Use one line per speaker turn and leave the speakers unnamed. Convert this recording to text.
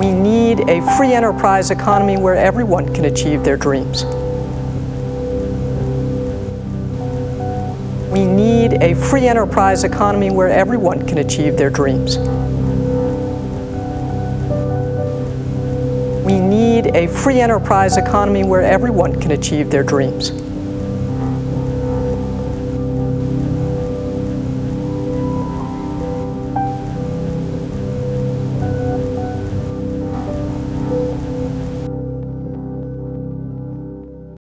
We need a free enterprise economy where everyone can achieve their dreams. We need a free enterprise economy where everyone can achieve their dreams. We need a free enterprise economy where everyone can achieve their dreams.